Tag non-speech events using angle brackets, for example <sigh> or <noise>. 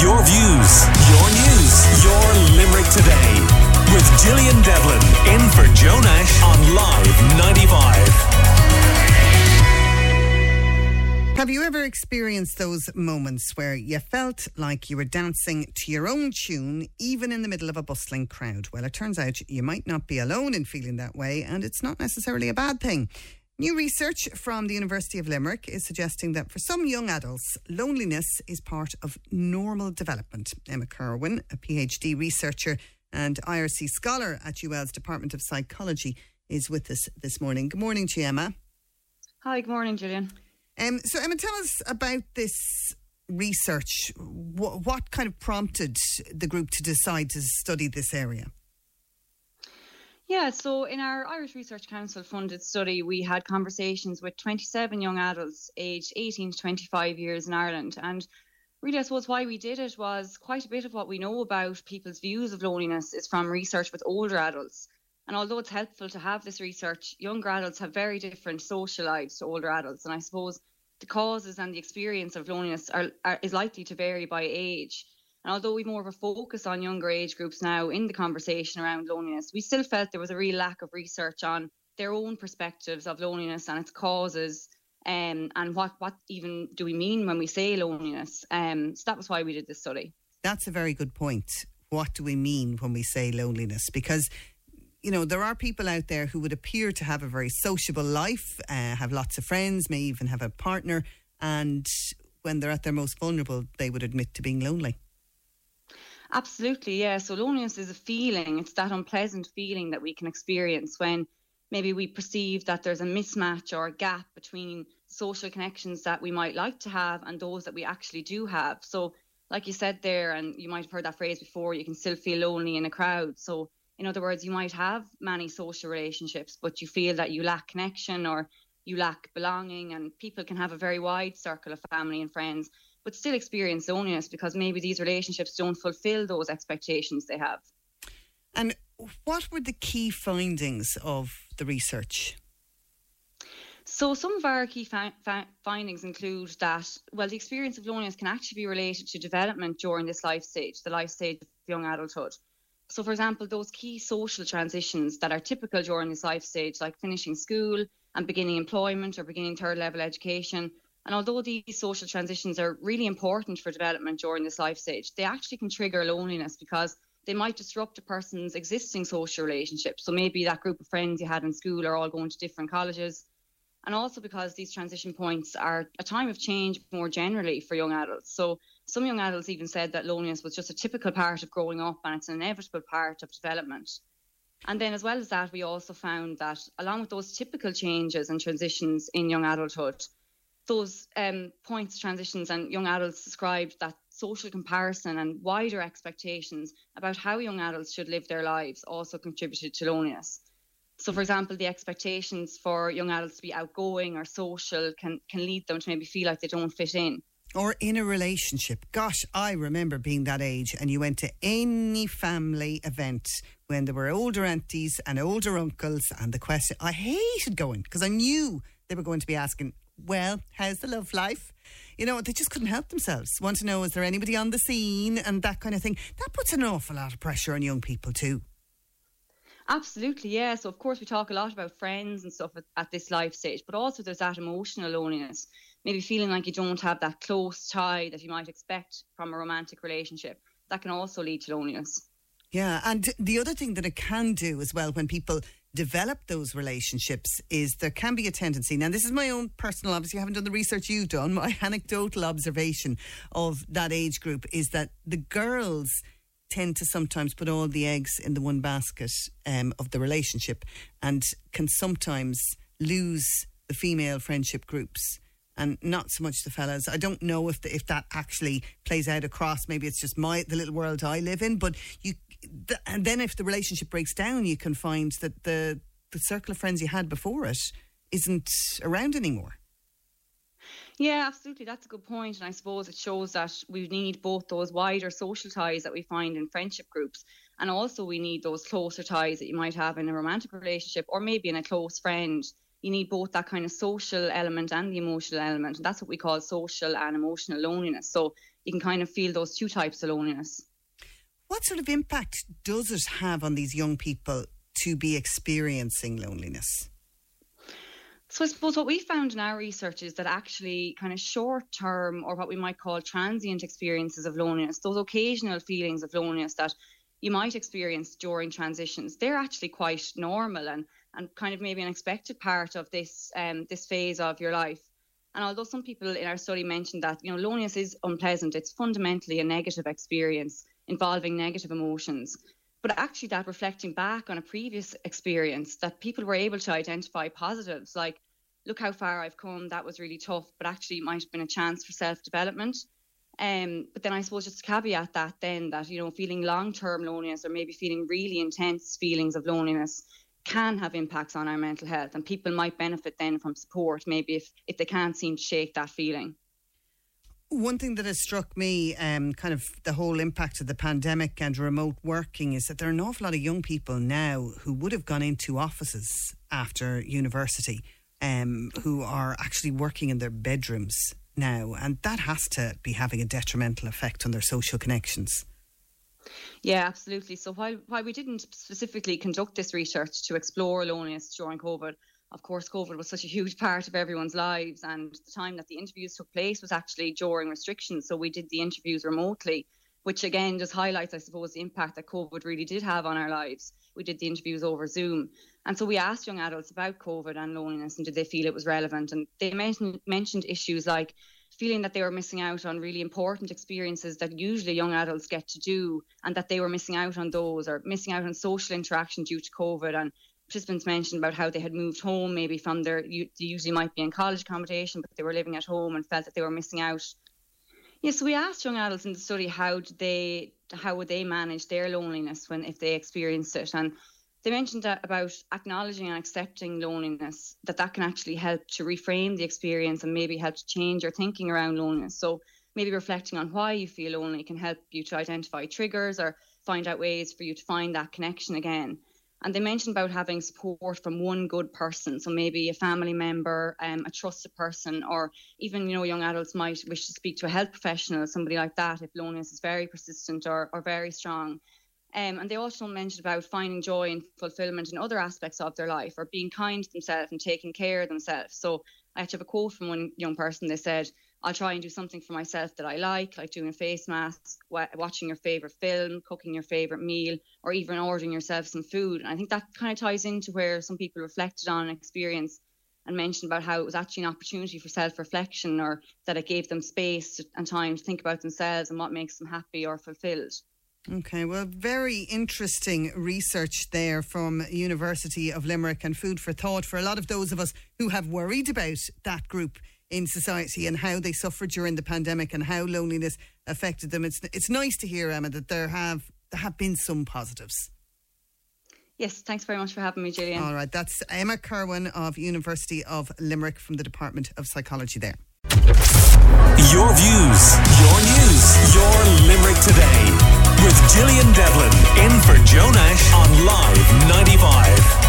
Your views, your news, your Limerick today. With Gillian Devlin in for Joe Nash on Live 95. Have you ever experienced those moments where you felt like you were dancing to your own tune, even in the middle of a bustling crowd? Well, it turns out you might not be alone in feeling that way, and it's not necessarily a bad thing. New research from the University of Limerick is suggesting that for some young adults, loneliness is part of normal development. Emma Kirwan, a PhD researcher and IRC scholar at UL's Department of Psychology, is with us this morning. Good morning to you, Emma. Hi, good morning, Gillian. Um, so, Emma, tell us about this research. What, what kind of prompted the group to decide to study this area? Yeah, so in our Irish Research Council funded study, we had conversations with 27 young adults aged 18 to 25 years in Ireland. And really, I suppose why we did it was quite a bit of what we know about people's views of loneliness is from research with older adults. And although it's helpful to have this research, younger adults have very different social lives to older adults. And I suppose the causes and the experience of loneliness are, are is likely to vary by age. And although we've more of a focus on younger age groups now in the conversation around loneliness, we still felt there was a real lack of research on their own perspectives of loneliness and its causes. Um, and what, what even do we mean when we say loneliness? Um, so that was why we did this study. That's a very good point. What do we mean when we say loneliness? Because you know, there are people out there who would appear to have a very sociable life, uh, have lots of friends, may even have a partner, and when they're at their most vulnerable, they would admit to being lonely. Absolutely, yeah. So loneliness is a feeling. It's that unpleasant feeling that we can experience when maybe we perceive that there's a mismatch or a gap between social connections that we might like to have and those that we actually do have. So, like you said there, and you might have heard that phrase before, you can still feel lonely in a crowd. So, in other words, you might have many social relationships, but you feel that you lack connection or you lack belonging, and people can have a very wide circle of family and friends but still experience loneliness because maybe these relationships don't fulfill those expectations they have. And what were the key findings of the research? So, some of our key fi- fi- findings include that, well, the experience of loneliness can actually be related to development during this life stage, the life stage of young adulthood. So, for example, those key social transitions that are typical during this life stage, like finishing school and beginning employment or beginning third level education, and although these social transitions are really important for development during this life stage, they actually can trigger loneliness because they might disrupt a person's existing social relationships. So maybe that group of friends you had in school are all going to different colleges. And also because these transition points are a time of change more generally for young adults. So some young adults even said that loneliness was just a typical part of growing up and it's an inevitable part of development. And then, as well as that, we also found that along with those typical changes and transitions in young adulthood, those um, points, transitions, and young adults described that social comparison and wider expectations about how young adults should live their lives also contributed to loneliness. So, for example, the expectations for young adults to be outgoing or social can, can lead them to maybe feel like they don't fit in. Or in a relationship. Gosh, I remember being that age, and you went to any family event when there were older aunties and older uncles, and the question I hated going because I knew they were going to be asking, well, how's the love life? You know, they just couldn't help themselves. Want to know, is there anybody on the scene and that kind of thing? That puts an awful lot of pressure on young people too. Absolutely, yeah. So, of course, we talk a lot about friends and stuff at, at, this life stage, but also there's that emotional loneliness. Maybe feeling like you don't have that close tie that you might expect from a romantic relationship. That can also lead to loneliness. Yeah, and the other thing that it can do as well when people develop those relationships is there can be a tendency. Now, this is my own personal, obviously, I haven't done the research you've done. My <laughs> anecdotal observation of that age group is that the girls tend to sometimes put all the eggs in the one basket um, of the relationship and can sometimes lose the female friendship groups and not so much the fellas. I don't know if the, if that actually plays out across. Maybe it's just my the little world I live in. But you and then if the relationship breaks down, you can find that the the circle of friends you had before it isn't around anymore. Yeah, absolutely. That's a good point. And I suppose it shows that we need both those wider social ties that we find in friendship groups. And also, we need those closer ties that you might have in a romantic relationship or maybe in a close friend. You need both that kind of social element and the emotional element. And that's what we call social and emotional loneliness. So, you can kind of feel those two types of loneliness. What sort of impact does it have on these young people to be experiencing loneliness? So I suppose what we found in our research is that actually kind of short term or what we might call transient experiences of loneliness, those occasional feelings of loneliness that you might experience during transitions, they're actually quite normal and, and kind of maybe an expected part of this um, this phase of your life. And although some people in our study mentioned that, you know, loneliness is unpleasant, it's fundamentally a negative experience involving negative emotions. But actually, that reflecting back on a previous experience, that people were able to identify positives like, look how far I've come, that was really tough, but actually, it might have been a chance for self development. Um, but then I suppose just to caveat that, then that, you know, feeling long term loneliness or maybe feeling really intense feelings of loneliness can have impacts on our mental health and people might benefit then from support maybe if if they can't seem to shake that feeling one thing that has struck me, um, kind of the whole impact of the pandemic and remote working, is that there are an awful lot of young people now who would have gone into offices after university, um, who are actually working in their bedrooms now, and that has to be having a detrimental effect on their social connections. Yeah, absolutely. So while while we didn't specifically conduct this research to explore loneliness during COVID, of course, COVID was such a huge part of everyone's lives, and the time that the interviews took place was actually during restrictions. So we did the interviews remotely, which again just highlights, I suppose, the impact that COVID really did have on our lives. We did the interviews over Zoom, and so we asked young adults about COVID and loneliness, and did they feel it was relevant? And they mentioned mentioned issues like feeling that they were missing out on really important experiences that usually young adults get to do and that they were missing out on those or missing out on social interaction due to COVID and participants mentioned about how they had moved home maybe from their they usually might be in college accommodation but they were living at home and felt that they were missing out. Yes we asked young adults in the study how did they how would they manage their loneliness when if they experienced it? And they mentioned about acknowledging and accepting loneliness that that can actually help to reframe the experience and maybe help to change your thinking around loneliness. So maybe reflecting on why you feel lonely can help you to identify triggers or find out ways for you to find that connection again and they mentioned about having support from one good person so maybe a family member um, a trusted person or even you know young adults might wish to speak to a health professional somebody like that if loneliness is very persistent or, or very strong um, and they also mentioned about finding joy and fulfillment in other aspects of their life or being kind to themselves and taking care of themselves. So I actually have a quote from one young person. They said, I'll try and do something for myself that I like, like doing a face mask, watching your favorite film, cooking your favorite meal, or even ordering yourself some food. And I think that kind of ties into where some people reflected on an experience and mentioned about how it was actually an opportunity for self reflection or that it gave them space and time to think about themselves and what makes them happy or fulfilled. Okay, well, very interesting research there from University of Limerick and food for thought for a lot of those of us who have worried about that group in society and how they suffered during the pandemic and how loneliness affected them. It's it's nice to hear, Emma, that there have there have been some positives. Yes, thanks very much for having me, Gillian. All right, that's Emma Kirwan of University of Limerick from the Department of Psychology there. Your views, your news, your Limerick today with Gillian Devlin in for Joe Nash on Live 95.